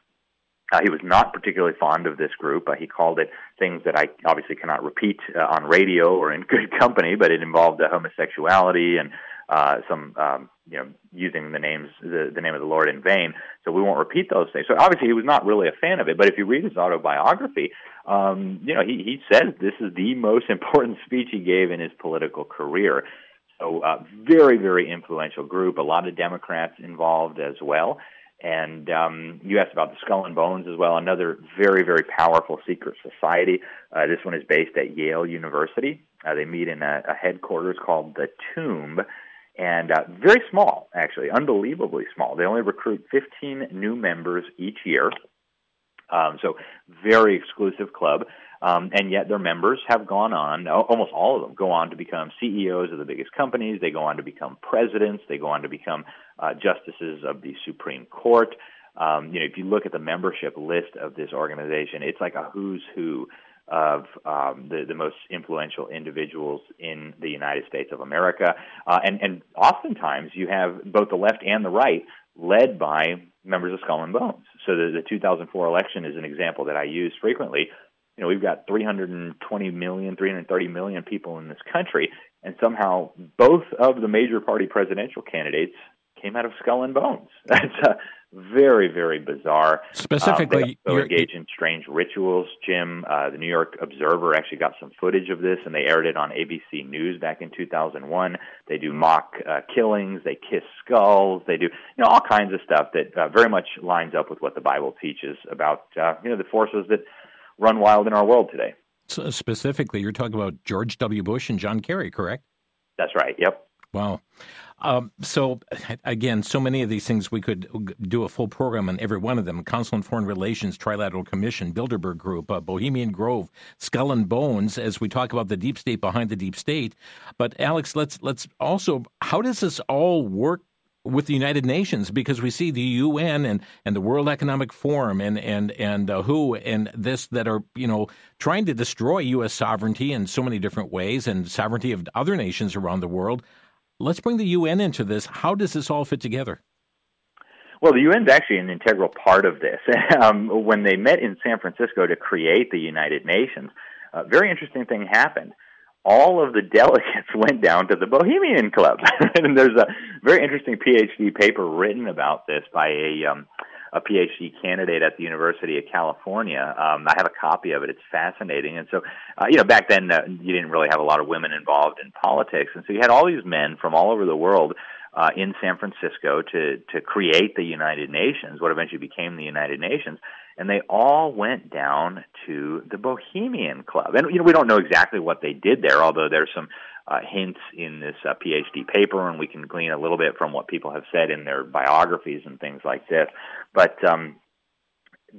uh, he was not particularly fond of this group. Uh, he called it things that I obviously cannot repeat uh, on radio or in good company, but it involved uh, homosexuality and uh, some, um, you know, using the names, the, the name of the Lord in vain. So we won't repeat those things. So obviously he was not really a fan of it. But if you read his autobiography, um, you know, he, he says this is the most important speech he gave in his political career. So uh, very, very influential group. A lot of Democrats involved as well. And um, you asked about the Skull and Bones as well, another very, very powerful secret society. Uh, this one is based at Yale University. Uh, they meet in a, a headquarters called the Tomb, and uh, very small, actually, unbelievably small. They only recruit 15 new members each year. Um, so, very exclusive club. Um, and yet their members have gone on, almost all of them go on to become CEOs of the biggest companies. They go on to become presidents. They go on to become uh, justices of the Supreme Court. Um, you know, if you look at the membership list of this organization, it's like a who's who of um, the, the most influential individuals in the United States of America. Uh, and, and oftentimes you have both the left and the right led by members of Skull and Bones. So the, the 2004 election is an example that I use frequently you know, we've got 320 million, 330 million people in this country, and somehow both of the major party presidential candidates came out of Skull and Bones. That's uh, very, very bizarre. Specifically, um, they engage in strange rituals. Jim, uh, the New York Observer actually got some footage of this, and they aired it on ABC News back in 2001. They do mock uh, killings. They kiss skulls. They do, you know, all kinds of stuff that uh, very much lines up with what the Bible teaches about, uh, you know, the forces that run wild in our world today. So specifically, you're talking about George W. Bush and John Kerry, correct? That's right. Yep. Wow. Um, so again, so many of these things we could do a full program on every one of them: Council on Foreign Relations, Trilateral Commission, Bilderberg Group, uh, Bohemian Grove, Skull and Bones. As we talk about the deep state behind the deep state, but Alex, let's let's also how does this all work with the United Nations because we see the UN and, and the World Economic Forum and and and uh, WHO and this that are you know trying to destroy U.S. sovereignty in so many different ways and sovereignty of other nations around the world. Let's bring the UN into this. How does this all fit together? Well, the UN is actually an integral part of this. um, when they met in San Francisco to create the United Nations, a very interesting thing happened all of the delegates went down to the Bohemian Club. and there's a very interesting PhD paper written about this by a um, a PhD candidate at the University of California. Um, I have a copy of it. It's fascinating. And so, uh, you know, back then uh, you didn't really have a lot of women involved in politics, and so you had all these men from all over the world uh, in San Francisco to to create the United Nations, what eventually became the United Nations. and they all went down to the Bohemian Club. And you know, we don't know exactly what they did there, although there's some uh, hints in this uh, PhD paper, and we can glean a little bit from what people have said in their biographies and things like this. But um,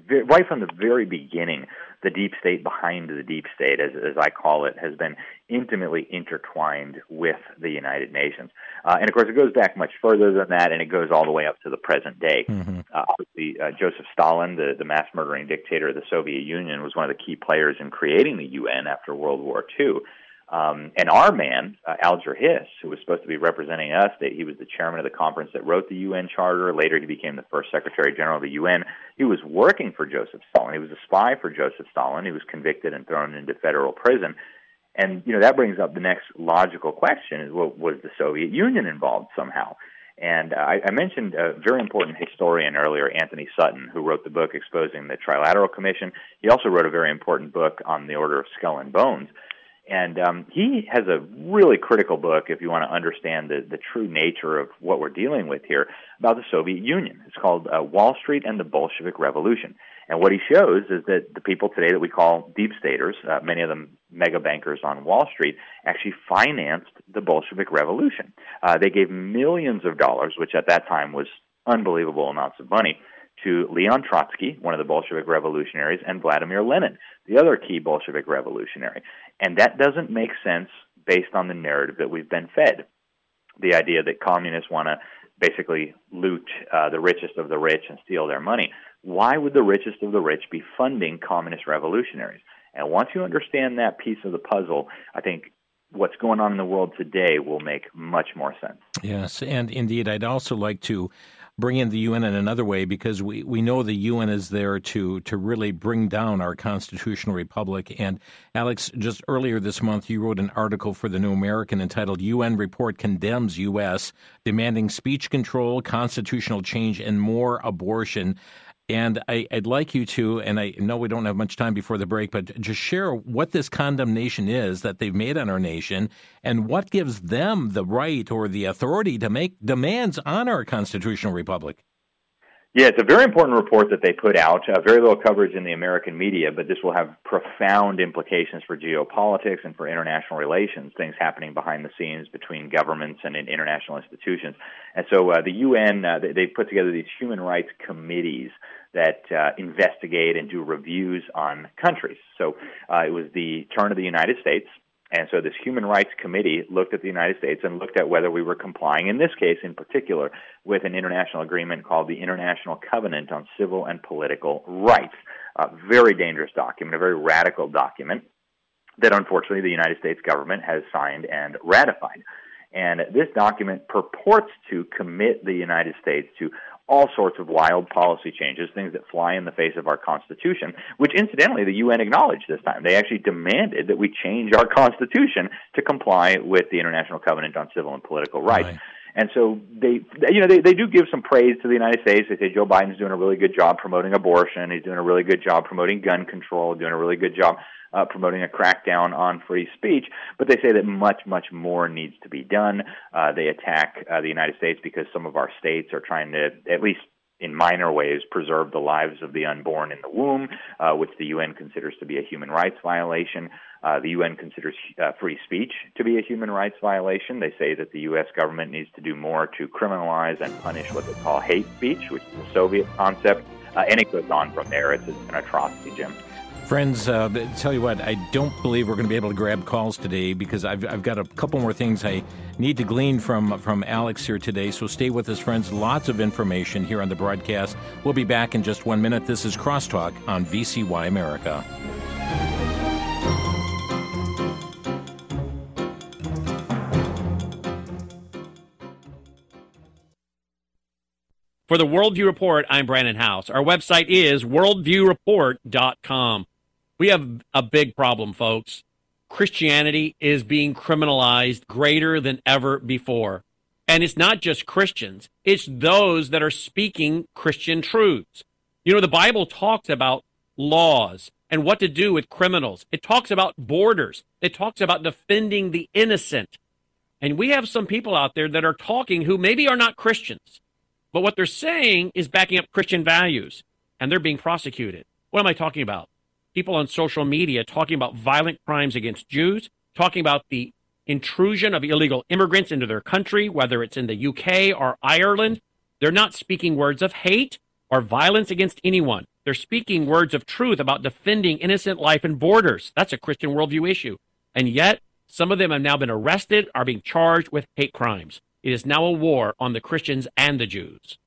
right from the very beginning, the deep state behind the deep state, as, as I call it, has been intimately intertwined with the United Nations. Uh, and of course, it goes back much further than that, and it goes all the way up to the present day. Mm-hmm. Uh, obviously, uh, Joseph Stalin, the, the mass murdering dictator of the Soviet Union, was one of the key players in creating the UN after World War II. Um, and our man, uh, Alger Hiss, who was supposed to be representing us, that he was the chairman of the conference that wrote the UN Charter. Later, he became the first Secretary General of the UN. He was working for Joseph Stalin. He was a spy for Joseph Stalin. He was convicted and thrown into federal prison. And you know that brings up the next logical question: Is well, was the Soviet Union involved somehow? And uh, I, I mentioned a very important historian earlier, Antony Sutton, who wrote the book exposing the Trilateral Commission. He also wrote a very important book on the Order of Skull and Bones. And um, he has a really critical book, if you want to understand the, the true nature of what we're dealing with here, about the Soviet Union. It's called uh, Wall Street and the Bolshevik Revolution. And what he shows is that the people today that we call deep staters, uh, many of them mega bankers on Wall Street, actually financed the Bolshevik Revolution. Uh, they gave millions of dollars, which at that time was unbelievable amounts of money, to Leon Trotsky, one of the Bolshevik revolutionaries, and Vladimir Lenin, the other key Bolshevik revolutionary. And that doesn't make sense based on the narrative that we've been fed. The idea that communists want to basically loot uh, the richest of the rich and steal their money. Why would the richest of the rich be funding communist revolutionaries? And once you understand that piece of the puzzle, I think what's going on in the world today will make much more sense. Yes, and indeed, I'd also like to bring in the UN in another way because we, we know the UN is there to to really bring down our constitutional republic. And Alex, just earlier this month, you wrote an article for the New American entitled "UN Report Condemns U.S. Demanding Speech Control, Constitutional Change, and More Abortion." And I, would like you to, and I know we don't have much time before the break, but just share what this condemnation is that they've made on our nation and what gives them the right or the authority to make demands on our constitutional republic. Yeah, it's a very important report that they put out. Uh, very little coverage in the American media, but this will have profound implications for geopolitics and for international relations, things happening behind the scenes between governments and in international institutions. And so uh, the UN, uh, they, they put together these human rights committees that uh, investigate and do reviews on countries. So uh, it was the turn of the United States and so this Human Rights Committee looked at the United States and looked at whether we were complying, in this case in particular, with an international agreement called the International Covenant on Civil and Political Rights. A very dangerous document, a very radical document that unfortunately the United States government has signed and ratified. And this document purports to commit the United States to all sorts of wild policy changes, things that fly in the face of our Constitution, which incidentally the UN acknowledged this time. They actually demanded that we change our Constitution to comply with the International Covenant on Civil and Political Rights. Right. And so they, you know, they, they do give some praise to the United States. They say Joe Biden's doing a really good job promoting abortion. He's doing a really good job promoting gun control, doing a really good job uh, promoting a crackdown on free speech, but they say that much, much more needs to be done. Uh, they attack uh, the United States because some of our states are trying to, at least in minor ways, preserve the lives of the unborn in the womb, uh, which the UN considers to be a human rights violation. Uh, the UN considers uh, free speech to be a human rights violation. They say that the U.S. government needs to do more to criminalize and punish what they call hate speech, which is a Soviet concept. Uh, and it goes on from there. It's, it's an atrocity, Jim. Friends, uh, tell you what, I don't believe we're going to be able to grab calls today because I've, I've got a couple more things I need to glean from, from Alex here today. So stay with us, friends. Lots of information here on the broadcast. We'll be back in just one minute. This is Crosstalk on VCY America. For the Worldview Report, I'm Brannon Howse. Our website is worldviewreport.com. We have a big problem, folks. Christianity is being criminalized greater than ever before. And it's not just Christians, it's those that are speaking Christian truths. You know, the Bible talks about laws and what to do with criminals, it talks about borders, it talks about defending the innocent. And we have some people out there that are talking who maybe are not Christians, but what they're saying is backing up Christian values, and they're being prosecuted. What am I talking about? People on social media talking about violent crimes against Jews, talking about the intrusion of illegal immigrants into their country, whether it's in the UK or Ireland. They're not speaking words of hate or violence against anyone. They're speaking words of truth about defending innocent life and borders. That's a Christian worldview issue. And yet, some of them have now been arrested, are being charged with hate crimes. It is now a war on the Christians and the Jews.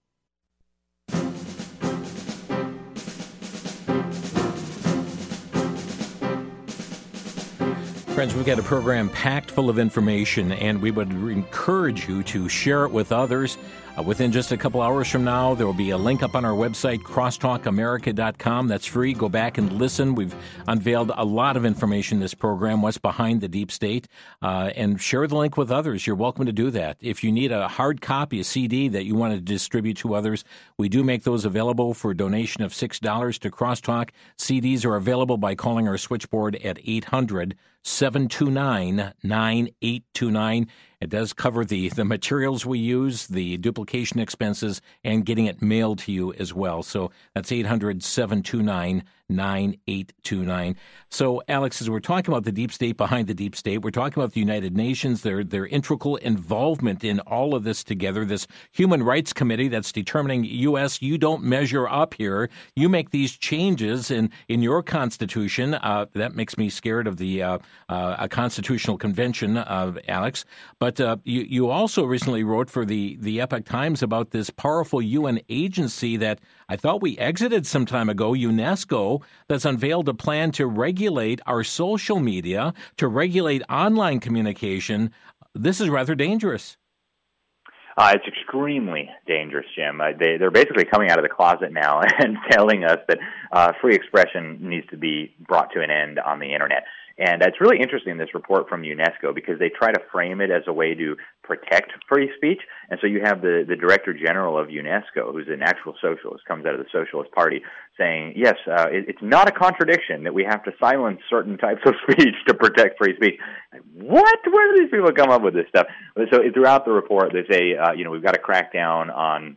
Friends, we've got a program packed full of information, and we would encourage you to share it with others. Uh, within just a couple hours from now, there will be a link up on our website, crosstalkamerica.com. That's free. Go back and listen. We've unveiled a lot of information in this program, what's behind the deep state, uh, and share the link with others. You're welcome to do that. If you need a hard copy, a CD that you want to distribute to others, we do make those available for a donation of $6 to Crosstalk. CDs are available by calling our switchboard at 800 729 9829. It does cover the, the materials we use, the duplication expenses, and getting it mailed to you as well. So that's 800 729 9829. So, Alex, as we're talking about the deep state behind the deep state, we're talking about the United Nations, their, their integral involvement in all of this together, this Human Rights Committee that's determining, U.S., you don't measure up here. You make these changes in, in your Constitution. Uh, that makes me scared of the uh, uh, a constitutional convention, uh, Alex. But uh, you, you also recently wrote for the, the Epoch Times about this powerful UN agency that I thought we exited some time ago, UNESCO, that's unveiled a plan to regulate our social media, to regulate online communication. This is rather dangerous. Uh, it's extremely dangerous, Jim. Uh, they, they're basically coming out of the closet now and telling us that uh, free expression needs to be brought to an end on the internet. And it's really interesting, this report from UNESCO, because they try to frame it as a way to protect free speech. And so you have the, the director general of UNESCO, who's an actual socialist, comes out of the Socialist Party, saying, yes, uh, it, it's not a contradiction that we have to silence certain types of speech to protect free speech. What? Where do these people come up with this stuff? So throughout the report, they say, uh, you know, we've got to crack down on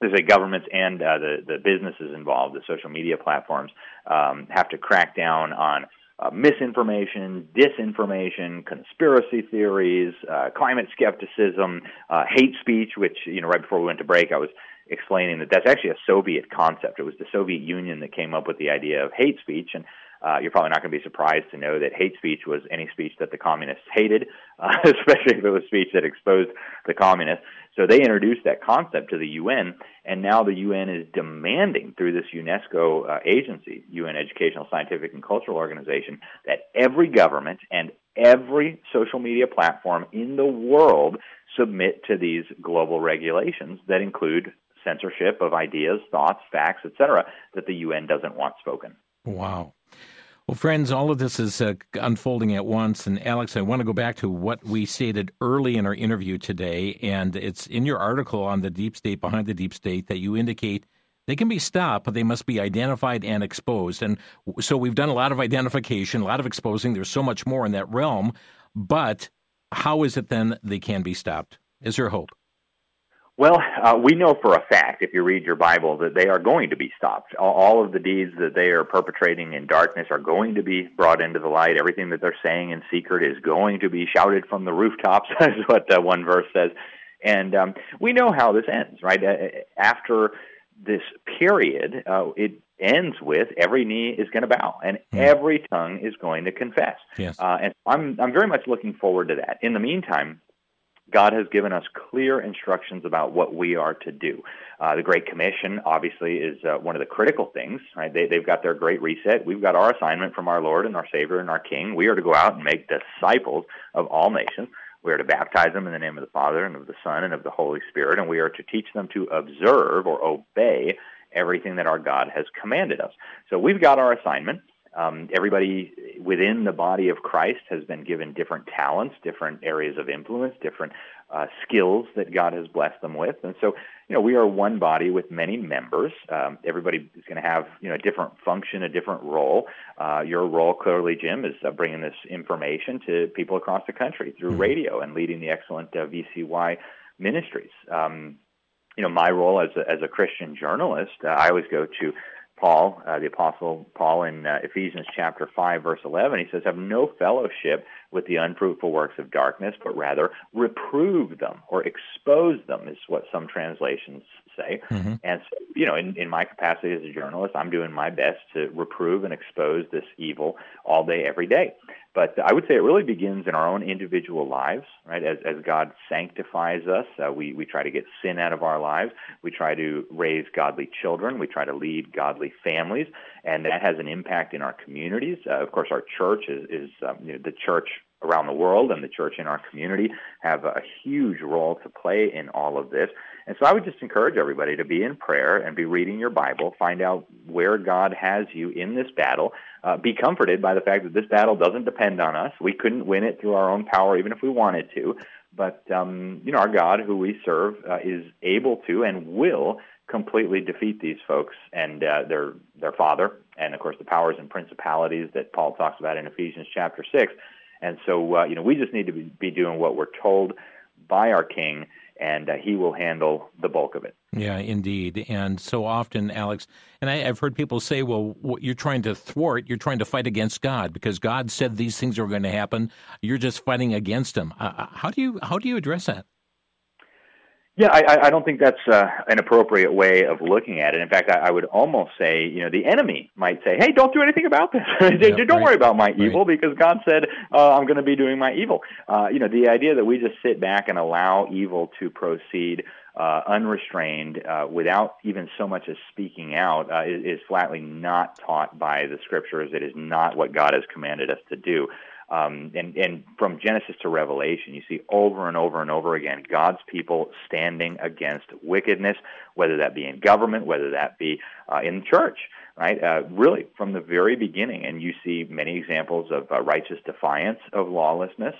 there's a governments and uh, the the businesses involved, the social media platforms, um, have to crack down on uh, misinformation, disinformation, conspiracy theories, uh, climate skepticism, uh, hate speech, which, you know, right before we went to break, I was explaining that that's actually a Soviet concept. It was the Soviet Union that came up with the idea of hate speech. And uh, you're probably not going to be surprised to know that hate speech was any speech that the communists hated, uh, especially if it was speech that exposed the communists. So they introduced that concept to the UN, and now the UN is demanding through this UNESCO uh, agency, UN Educational, Scientific, and Cultural Organization, that every government and every social media platform in the world submit to these global regulations that include censorship of ideas, thoughts, facts, etc., that the UN doesn't want spoken. Wow. Well, friends, all of this is uh, unfolding at once. And Alex, I want to go back to what we stated early in our interview today. And it's in your article on the deep state, behind the deep state, that you indicate they can be stopped, but they must be identified and exposed. And so we've done a lot of identification, a lot of exposing. There's so much more in that realm. But how is it then they can be stopped? Is there hope? Well, uh, we know for a fact, if you read your Bible, that they are going to be stopped. All of the deeds that they are perpetrating in darkness are going to be brought into the light. Everything that they're saying in secret is going to be shouted from the rooftops, is what uh, one verse says. And um, we know how this ends, right? Uh, after this period, uh, it ends with every knee is going to bow and mm. every tongue is going to confess. Yes. Uh, and I'm I'm very much looking forward to that. In the meantime, God has given us clear instructions about what we are to do. Uh, the Great Commission, obviously, is uh, one of the critical things. Right? They, they've got their great reset. We've got our assignment from our Lord and our Savior and our King. We are to go out and make disciples of all nations. We are to baptize them in the name of the Father and of the Son and of the Holy Spirit, and we are to teach them to observe or obey everything that our God has commanded us. So we've got our assignment. Um, everybody within the body of Christ has been given different talents, different areas of influence, different uh, skills that God has blessed them with, and so you know we are one body with many members. Um, everybody is going to have you know a different function, a different role. Uh, your role, clearly, Jim, is uh, bringing this information to people across the country through mm-hmm. radio and leading the excellent uh, VCY ministries. Um, you know, my role as a, as a Christian journalist, uh, I always go to Paul, uh, the Apostle Paul, in uh, Ephesians chapter 5, verse 11, he says, Have no fellowship with the unfruitful works of darkness, but rather reprove them or expose them, is what some translations say. Mm-hmm. And so, you know, in, in my capacity as a journalist, I'm doing my best to reprove and expose this evil all day, every day. But I would say it really begins in our own individual lives, right? As, as God sanctifies us, uh, we, we try to get sin out of our lives. We try to raise godly children. We try to lead godly families. And that has an impact in our communities. Uh, of course, our church is, is um, you know, the church around the world and the church in our community have a huge role to play in all of this. And so I would just encourage everybody to be in prayer and be reading your Bible, find out where God has you in this battle. Uh, be comforted by the fact that this battle doesn't depend on us. We couldn't win it through our own power, even if we wanted to. But um, you know, our God, who we serve, uh, is able to and will completely defeat these folks and uh, their their father, and of course the powers and principalities that Paul talks about in Ephesians chapter six. And so, uh, you know, we just need to be doing what we're told by our King and uh, he will handle the bulk of it. Yeah, indeed. And so often, Alex, and I, have heard people say, well, you're trying to thwart, you're trying to fight against God because God said these things are going to happen. You're just fighting against him. Uh, uh how do you how do you address that? Yeah, I, I don't think that's uh, an appropriate way of looking at it. In fact, I, I would almost say, you know, the enemy might say, "Hey, don't do anything about this. don't right. worry about my evil, right. because God said uh, I'm going to be doing my evil." Uh, you know, the idea that we just sit back and allow evil to proceed uh, unrestrained, uh, without even so much as speaking out, uh, is, is flatly not taught by the Scriptures. It is not what God has commanded us to do. Um, and, and from Genesis to Revelation, you see over and over and over again God's people standing against wickedness, whether that be in government, whether that be uh, in church, right? Uh, really, from the very beginning. And you see many examples of uh, righteous defiance of lawlessness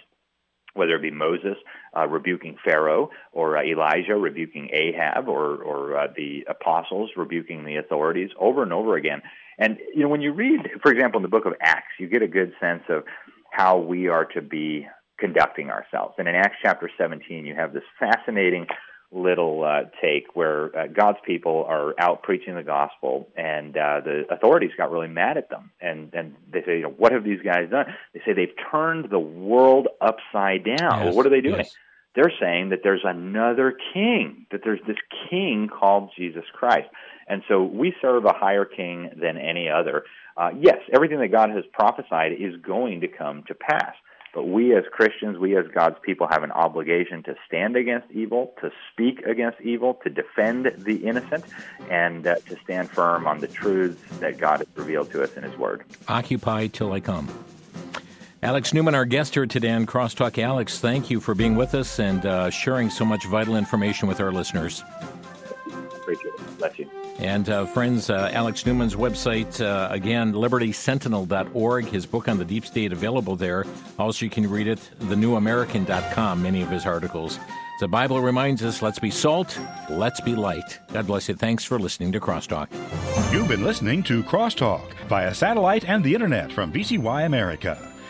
whether it be Moses uh, rebuking Pharaoh, or uh, Elijah rebuking Ahab, or, or uh, the apostles rebuking the authorities over and over again. And you know, when you read, for example, in the book of Acts, you get a good sense of how we are to be conducting ourselves. And in Acts chapter 17, you have this fascinating little uh, take where uh, God's people are out preaching the gospel, and uh, the authorities got really mad at them, and and they say, you know, what have these guys done? They say they've turned the world upside down. Yes, well, what are they doing? Yes. They're saying that there's another king, that there's this king called Jesus Christ. And so we serve a higher king than any other. Uh, yes, everything that God has prophesied is going to come to pass. But we as Christians, we as God's people have an obligation to stand against evil, to speak against evil, to defend the innocent, and uh, to stand firm on the truths that God has revealed to us in His Word. Occupy till I come. Alex Newman, our guest here today on Crosstalk. Alex, thank you for being with us and uh, sharing so much vital information with our listeners. Appreciate it. Bless you. And uh, friends, uh, Alex Newman's website, uh, again, libertysentinel.org, his book on the deep state available there. Also, you can read it, thenewamerican.com, many of his articles. The Bible reminds us, let's be salt, let's be light. God bless you. Thanks for listening to Crosstalk. You've been listening to Crosstalk via satellite and the internet from VCY America.